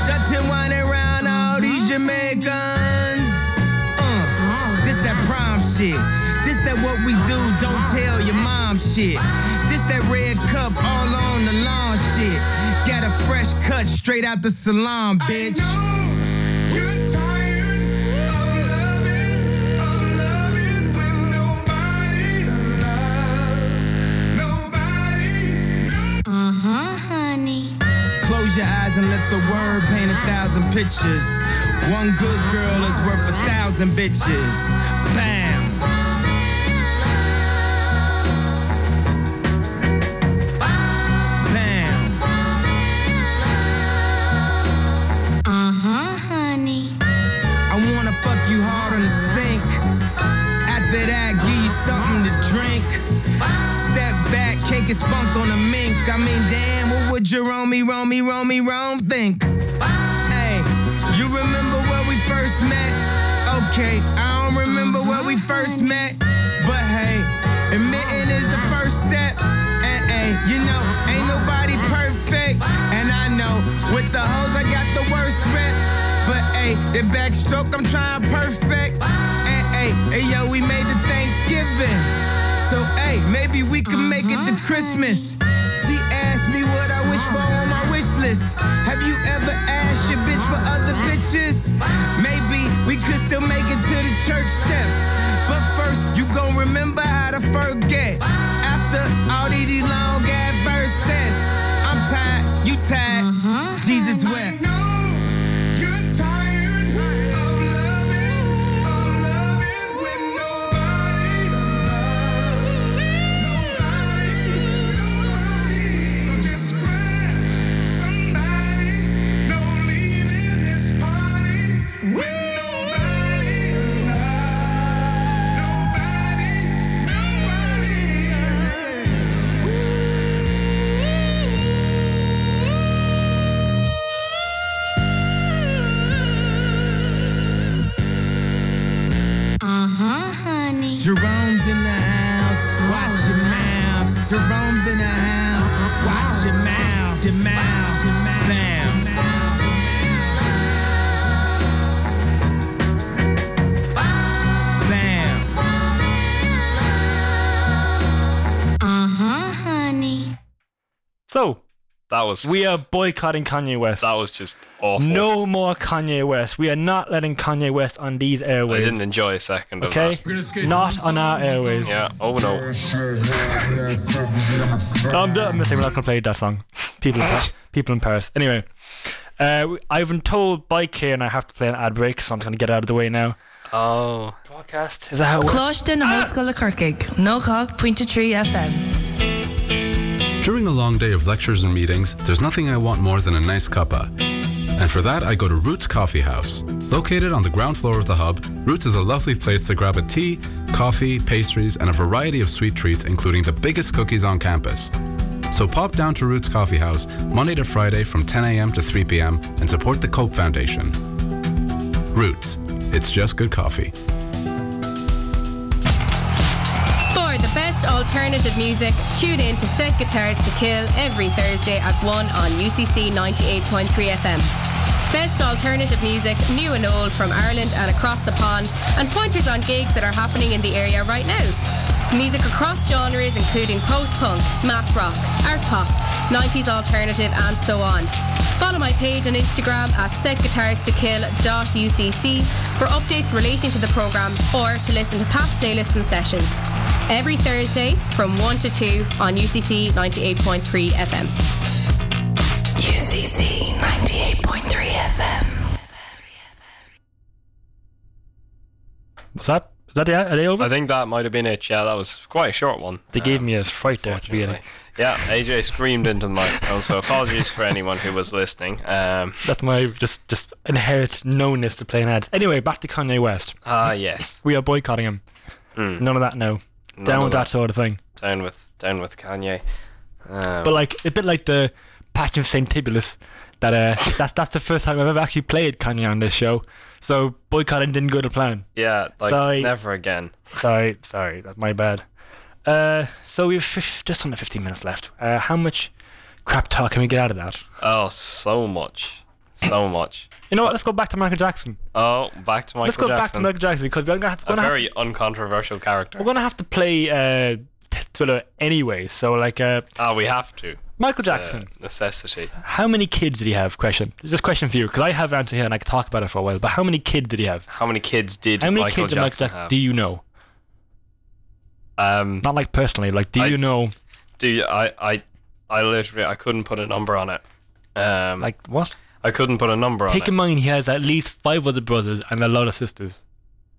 Dutty wining around all these Jamaicans. Uh, this that prom shit. This that what we do, don't tell your mom shit. This that red cup all on the lawn shit. Got a fresh cut straight out the salon, bitch. Pictures. One good girl is worth a thousand bitches. Bam. Bam. Uh-huh, honey. I wanna fuck you hard on the sink. After that, give you something to drink. Step back, cake and spunk on a mink. I mean, damn, Okay, I don't remember where we mm-hmm. first met. But hey, admitting is the first step. And hey, you know, ain't nobody perfect. And I know, with the hoes, I got the worst rep. But hey, the backstroke, I'm trying perfect. And hey, hey, yo, we made the Thanksgiving. So hey, maybe we can make it to mm-hmm. Christmas. She asked me what I wish for on my wish list. Have you ever asked your bitch for other bitches? Maybe we could still make it to the church steps. But first, you gon' remember how to forget. After all these long ass verses, I'm tired, you tired, uh-huh. Jesus wept. Mouth. Your mouth, your mouth. Bam. Bam. Uh-huh, honey. So, That was we are boycotting Kanye West. that was just awful. No more Kanye West. We are not letting Kanye West on these airways. I airwaves. didn't enjoy a second of Okay? that. Not on our airwaves. Yeah. Oh no. No, I'm, I'm missing. We're not going to play that song. People in, Pa- people in Paris. Anyway, uh, we- I've been told by Kieran I have to play an ad break, so I'm just going to get out of the way now. Oh. Podcast? Is that how it works? Coláiste na hOllscoile Corcaigh, nócha pointe trí FM. During a long day of lectures and meetings, there's nothing I want more than a nice cuppa. And for that, I go to Roots Coffee House. Located on the ground floor of the hub, Roots is a lovely place to grab a tea, coffee, pastries, and a variety of sweet treats, including the biggest cookies on campus. So pop down to Roots Coffee House Monday to Friday from 10 a.m. to 3 p.m. and support the Cope Foundation. Roots, it's just good coffee. Alternative music, tune in to Set Guitars to Kill every Thursday at 1 on UCC 98.3 FM. Best alternative music, new and old from Ireland and across the pond, and pointers on gigs that are happening in the area right now. Music across genres including post-punk, math rock, art pop, 90s alternative and so on. Follow my page on Instagram at setguitarstokill.ucc for updates relating to the programme or to listen to past playlists and sessions. Every Thursday from 1 to 2 on UCC 98.3 FM. UCC 98.3 FM. What's that? Is that the, are they over? I think that might have been it. Yeah, that was quite a short one. They gave me a fright there at the beginning. Yeah, AJ screamed into the microphone, so apologies for anyone who was listening. Um, That's my just just inherent knownness to playing ads. Anyway, back to Kanye West. ah, yes. *laughs* We are boycotting him. None of that No. None Down of with that. sort of thing. Down with down with Kanye. Um, But like a bit like the Passion of Saint Tibulus. That uh, *laughs* that's that's the first time I've ever actually played Kanye on this show. So boycotting didn't go to plan. yeah, like sorry. never again. Sorry, sorry, that's my bad. Uh, so we have fif- just under 15 minutes left. Uh, how much crap talk can we get out of that? Oh, so much, so *coughs* much. You know what? Let's go back to Michael Jackson. Oh, back to Michael Jackson. Let's go Jackson. back to Michael Jackson because we're gonna have, a gonna have very uncontroversial character. we're gonna have to play uh, Thriller anyway. So like uh, Ah, we have to. Michael It's Jackson. necessity. How many kids did he have? Question. Just a question for you because I have an answer here and I could talk about it for a while. But how many kids did he have? How many kids did How many Michael kids did Michael Jackson Jackson have? do you know? um, Not like personally. Like, do I- you know? do you, I, I, I literally, I couldn't put a number on it. Um, Like what? I couldn't put a number Take on in it. mind he has at least five other brothers and a lot of sisters.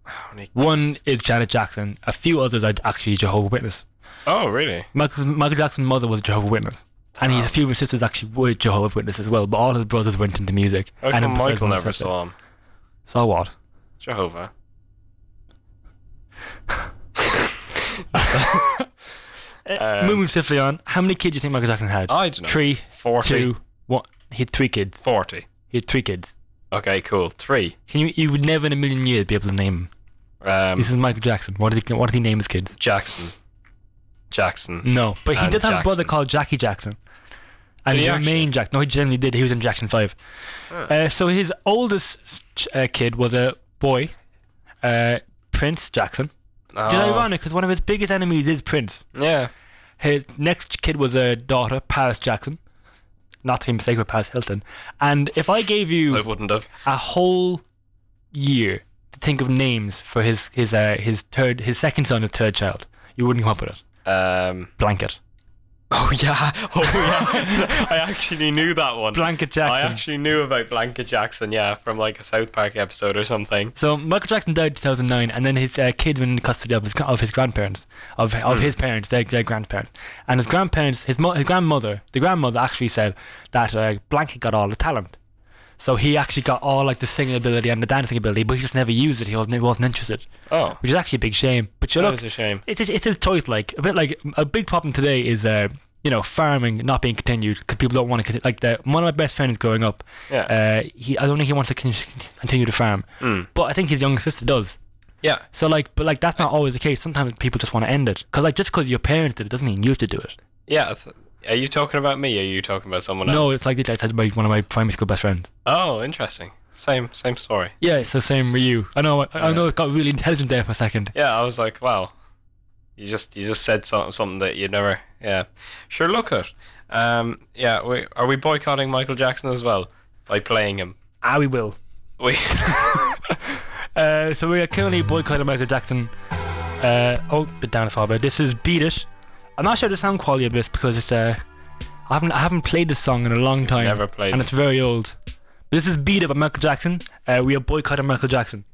How many One is Janet Jackson. A few others are actually Jehovah Witness. Oh, really? Michael, Michael Jackson's mother was a Jehovah Witness. And he, a few of his sisters actually were Jehovah's Witnesses as well, but all his brothers went into music. How and Michael never saw him? Saw what? Jehovah. *laughs* Um, Moving swiftly on, how many kids do you think Michael Jackson had? I don't know. Three, 40. two, one. He had three kids. 40. He had three kids. Okay, cool. Three. Can you? You would never in a million years be able to name him. Um, This is Michael Jackson. What did he? What did he name his kids? Jackson. Jackson. No, but he And did have a brother Jackson. called Jackie Jackson. And Did he Jermaine Jackson. No, he generally did. He was in Jackson 5. Uh, so his oldest uh, kid was a boy, uh, Prince Jackson. Which is Oh, ironic because one of his biggest enemies is Prince. Yeah. His next kid was a daughter, Paris Jackson. Not to be mistaken with Paris Hilton. And if I gave I you wouldn't have. a whole year to think of names for his his uh, his third his second son, his third child, you wouldn't come up with it. Um, Blanket. oh, yeah. *laughs* Oh, yeah. *laughs* I actually knew that one. Blanket Jackson. I actually knew about Blanket Jackson, yeah, from like a South Park episode or something. So Michael Jackson died in 2009, and then his uh, kids were in custody of his of his grandparents, of of his parents, their, their grandparents, and his grandparents, his mo- his grandmother, the grandmother actually said that uh, Blanket got all the talent, so he actually got all like the singing ability and the dancing ability, but he just never used it. He wasn't he wasn't interested, Oh, which is actually a big shame. But you that look, was a shame. it's it's his choice. Like a bit like a big problem today is uh, you know farming not being continued because people don't want to continue. Like the one of my best friends growing up, Yeah. uh, he I don't think he wants to continue to farm, Mm. but I think his younger sister does. Yeah. So like, but like that's not always the case. Sometimes people just want to end it because like just because your parents did it doesn't mean you have to do it. Yeah. Are you talking about me? Or are you talking about someone else? No, it's like I said by one of my primary school best friends. Oh, interesting. Same, same story. Yeah, it's the same with you. I know. I, I know it got really intelligent there for a second. Yeah, I was like, wow. You just, you just said something, something that you never. Yeah. Sure. Look at. Um. Yeah. We, are we boycotting Michael Jackson as well by playing him? Ah, we will. We. *laughs* *laughs* Uh, so we are currently boycotting Michael Jackson. Uh, oh, bit down a far bit. This is "Beat It." I'm not sure the sound quality of this because it's uh, I haven't I haven't played this song in a long time. Never played and it's very old. This is "Beat Up by Michael Jackson. Uh, we are boycotting Michael Jackson.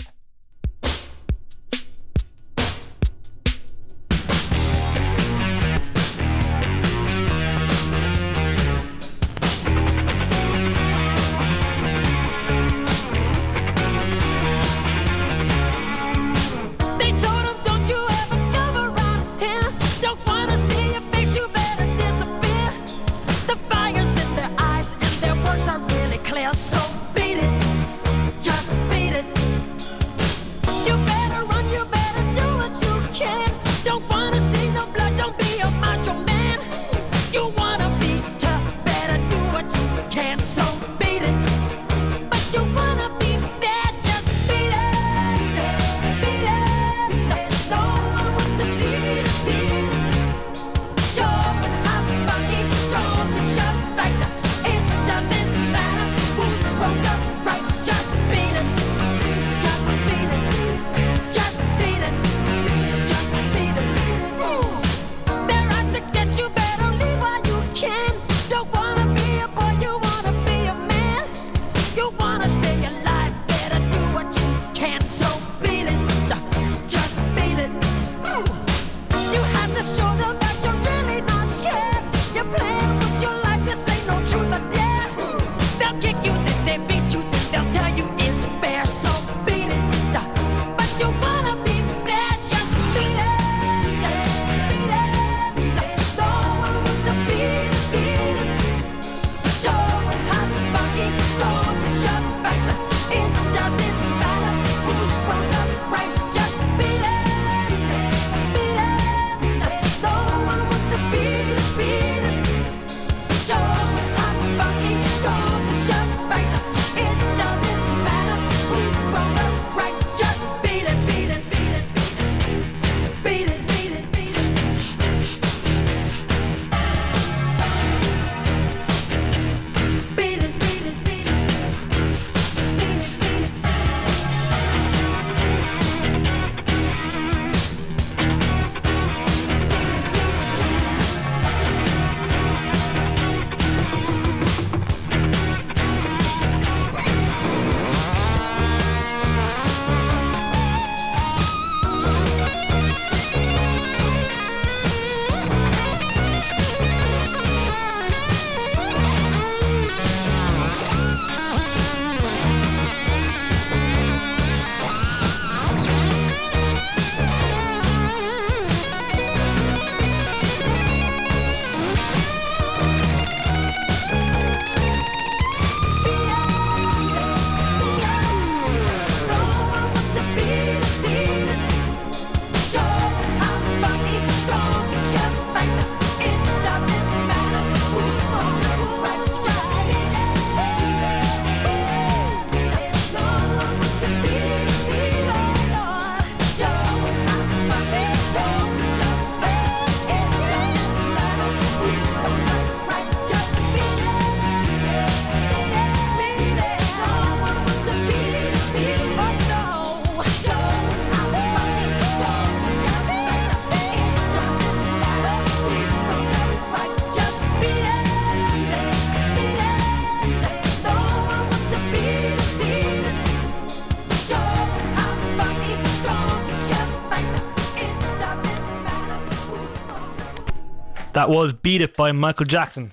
That was Beat It by Michael Jackson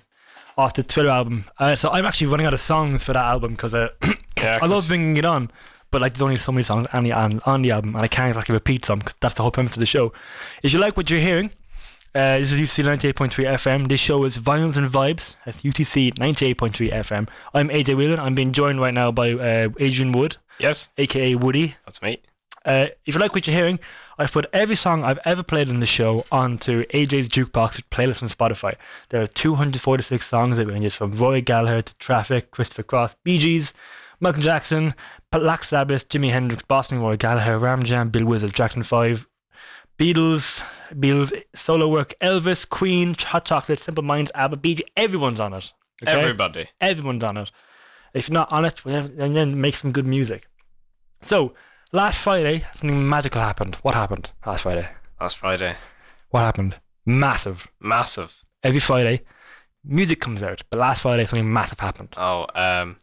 off the Thriller album. Uh, so I'm actually running out of songs for that album because uh, *clears throat* Yeah, I love bringing it on, but like there's only so many songs on the, on, on the album, and I can't exactly repeat some 'cause that's the whole premise of the show. If you like what you're hearing, uh, this is UCC 98.3 FM. This show is Vinyls and Vibes. That's UCC 98.3 FM. I'm AJ Whelan. I'm being joined right now by uh, Adrian Wood, Yes, aka Woody. that's me. Uh, if you like what you're hearing, I've put every song I've ever played in the show onto AJ's Jukebox playlist on Spotify. There are 246 songs that ranges from Rory Gallagher to Traffic, Christopher Cross, Bee Gees, Michael Jackson, Black Sabbath, Jimi Hendrix, Boston, Rory Gallagher, Ram Jam, Bill Withers, Jackson 5, Beatles, Beatles solo work, Elvis, Queen, Hot Chocolate, Simple Minds, ABBA, Bee Gees, everyone's on it. okay? Everybody. Everyone's on it. If you're not on it, then make some good music. So, last Friday, something magical happened. What happened last Friday? Last Friday. What happened? Massive. Massive. Every Friday, music comes out. But last Friday, something massive happened. Oh, um,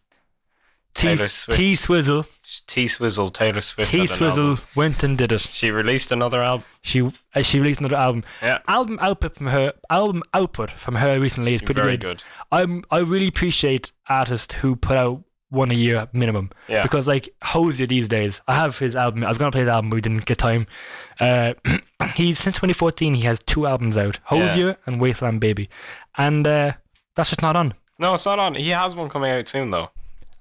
T Taylor Swift. T Swizzle, T Swizzle, Taylor Swift. T had an Swizzle went and did it. She released another album. She uh, she released another album. Yeah. Album output from her. Album output from her recently is pretty Very good. good. I'm I really appreciate artists who put out one a year minimum. Yeah. Because like Hozier these days, I have his album. I was gonna play the album, but we didn't get time. Uh, *clears throat* he's since 2014. He has two albums out: Hozier and Wasteland Baby, and uh, that's just not on. No, it's not on. He has one coming out soon though.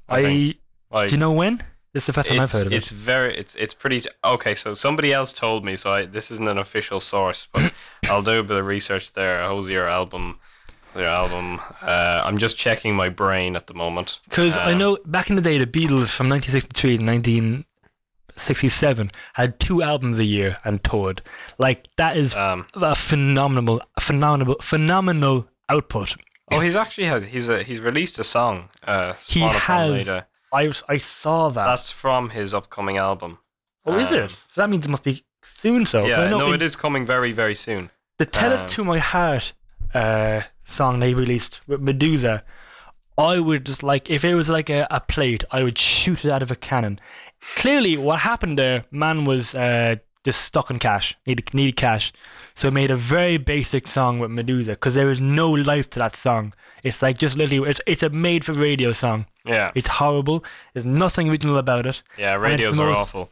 I, think. Like, do you know when? This is the first time I've it's, heard of it's very it's it's pretty okay so somebody else told me so I, this isn't an official source but *coughs* i'll do a bit of research there Hozier album their album uh, i'm just checking my brain at the moment Because I Um, know back in the day, the Beatles from 1963 to 1967 had two albums a year and toured. Like that is um a phenomenal, phenomenal, phenomenal output. oh he's actually has he's a, he's released a song uh He has. Leda. I I saw that. that's from his upcoming album oh, is um, it? So that means it must be soon. So yeah no in it is coming very very soon the "Tell um, It to My Heart" uh, song they released with Meduza. I would just like if it was like a, a plate, I would shoot it out of a cannon. Clearly, what happened there, man was uh, just stuck in cash, needed needed cash, so made a very basic song with Meduza because there is no life to that song. It's like just literally, it's it's a made for radio song. yeah It's horrible. There's nothing original about it. yeah radios are most- awful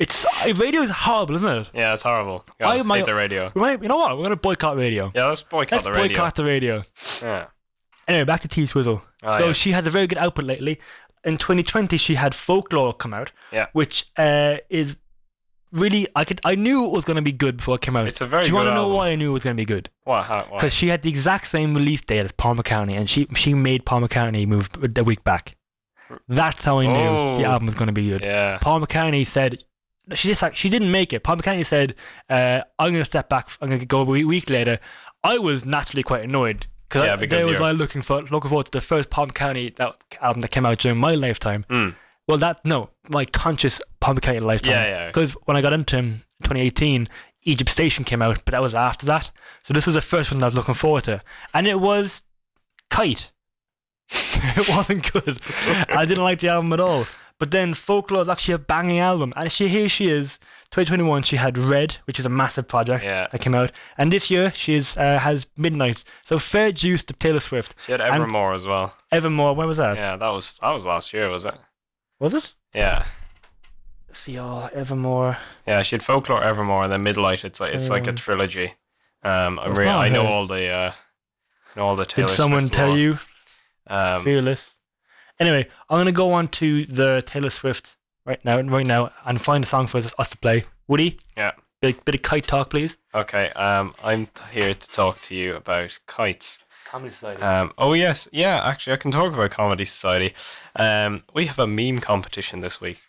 It's uh, radio is horrible, isn't it? yeah it's horrible I- my- hate the radio Right? You know what? We're gonna boycott radio. yeah let's boycott Let's the radio boycott the radio. yeah Anyway, back to T Swizzle. Oh, so yeah. she has a very good output lately. In 2020, she had Folklore come out, Yeah. which uh, is really I could I knew it was going to be good before it came out. It's a very Do you want to know album. why I knew it was going to be good? what? Because she had the exact same release date as Paul McCartney, and she she made Paul McCartney move a week back. That's how I knew the Oh. album was going to be good. yeah Paul McCartney said she just like she didn't make it. Paul McCartney said, uh, "I'm going to step back. I'm going to go a week later." I was naturally quite annoyed cause Yeah, I, because there was I looking for looking forward to the first Paul McCartney that album that came out during my lifetime. Mm. Well, that no, my conscious Paul McCartney lifetime. Yeah, yeah. Because when I got into him, in 2018, Egypt Station came out, but that was after that. So this was the first one I was looking forward to, and it was Kite. *laughs* it wasn't good. I didn't like the album at all. But then Folklore is actually a banging album, and she here she is. 2021, she had Red, which is a massive project Yeah. that came out, and this year she is, uh, has Midnight. So fair juice to Taylor Swift. She had And- Evermore as well. Evermore, where was that? Yeah, that was that was last year, was it? Was it? Yeah, See, oh, Evermore. yeah. She had Folklore, Evermore, and then Midnight. It's like it's like a Um, trilogy. Um, I'm It's re- not I know all the uh, know all the Taylor Did someone Swift tell you? Um, Fearless. Anyway, I'm gonna go on to the Taylor Swift right now, right now, and find a song for us, us to play. Woody, yeah. bit, bit of kite talk, please. Okay. Um, I'm t- here to talk to you about kites. Comedy Society. Um, oh yes, yeah. Actually, I can talk about Comedy Society. Um, we have a meme competition this week.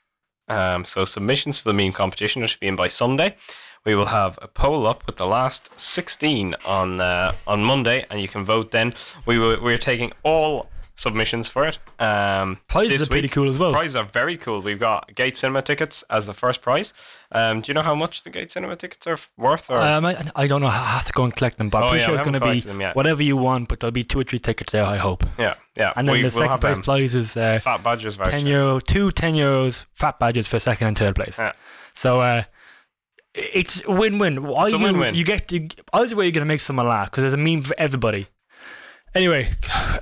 Um, so submissions for the meme competition should be in by Sunday. We will have a poll up with the last 16 on uh, on Monday, and you can vote then. We will, we're taking all submissions for it. Um, Prizes are pretty cool as well. Prizes are very cool. We've got Gate Cinema tickets as the first prize. Um, do you know how much the Gate Cinema tickets are worth? Or Um, I, I don't know. I have to go and collect them, but I'm Oh, pretty yeah, sure it's going to be them yet. whatever you want, but there'll be two or three tickets there, I hope. yeah, yeah. And then we, the we'll second have prize is uh, Fat Badgers voucher. 10 euro, two 10 euros fat badges for second and third place. Yeah. So uh, it's win-win. It's use- win-win. You get to either way, you're gonna make someone laugh because there's a meme for everybody. Anyway,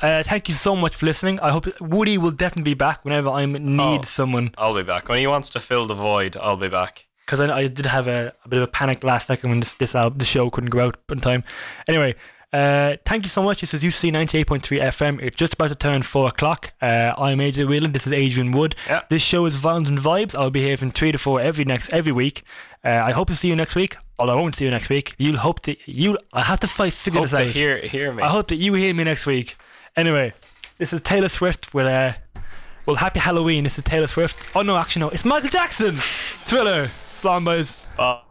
uh, thank you so much for listening. I hope Woody will definitely be back whenever I need Oh. someone I'll be back when he wants to fill the void. I'll be back. because I, I did have a, a bit of a panic last second when this this, al- this show couldn't go out in time. Anyway, uh, thank you so much. This is UC ninety eight point three FM. It's just about to turn four o'clock. Uh, I'm AJ Whelan. This is Adrian Wood. Yeah. This show is Vinyls and Vibes. I'll be here from three to four every next every week. Uh, I hope to see you next week. Although I won't see you next week. You'll hope to you. I have to fight figure Hope this to out. hear hear me. I hope that you hear me next week. Anyway, this is Taylor Swift with uh well happy Halloween. This is Taylor Swift. Oh no, actually no, it's Michael Jackson. Thriller. Slam boys. Bye.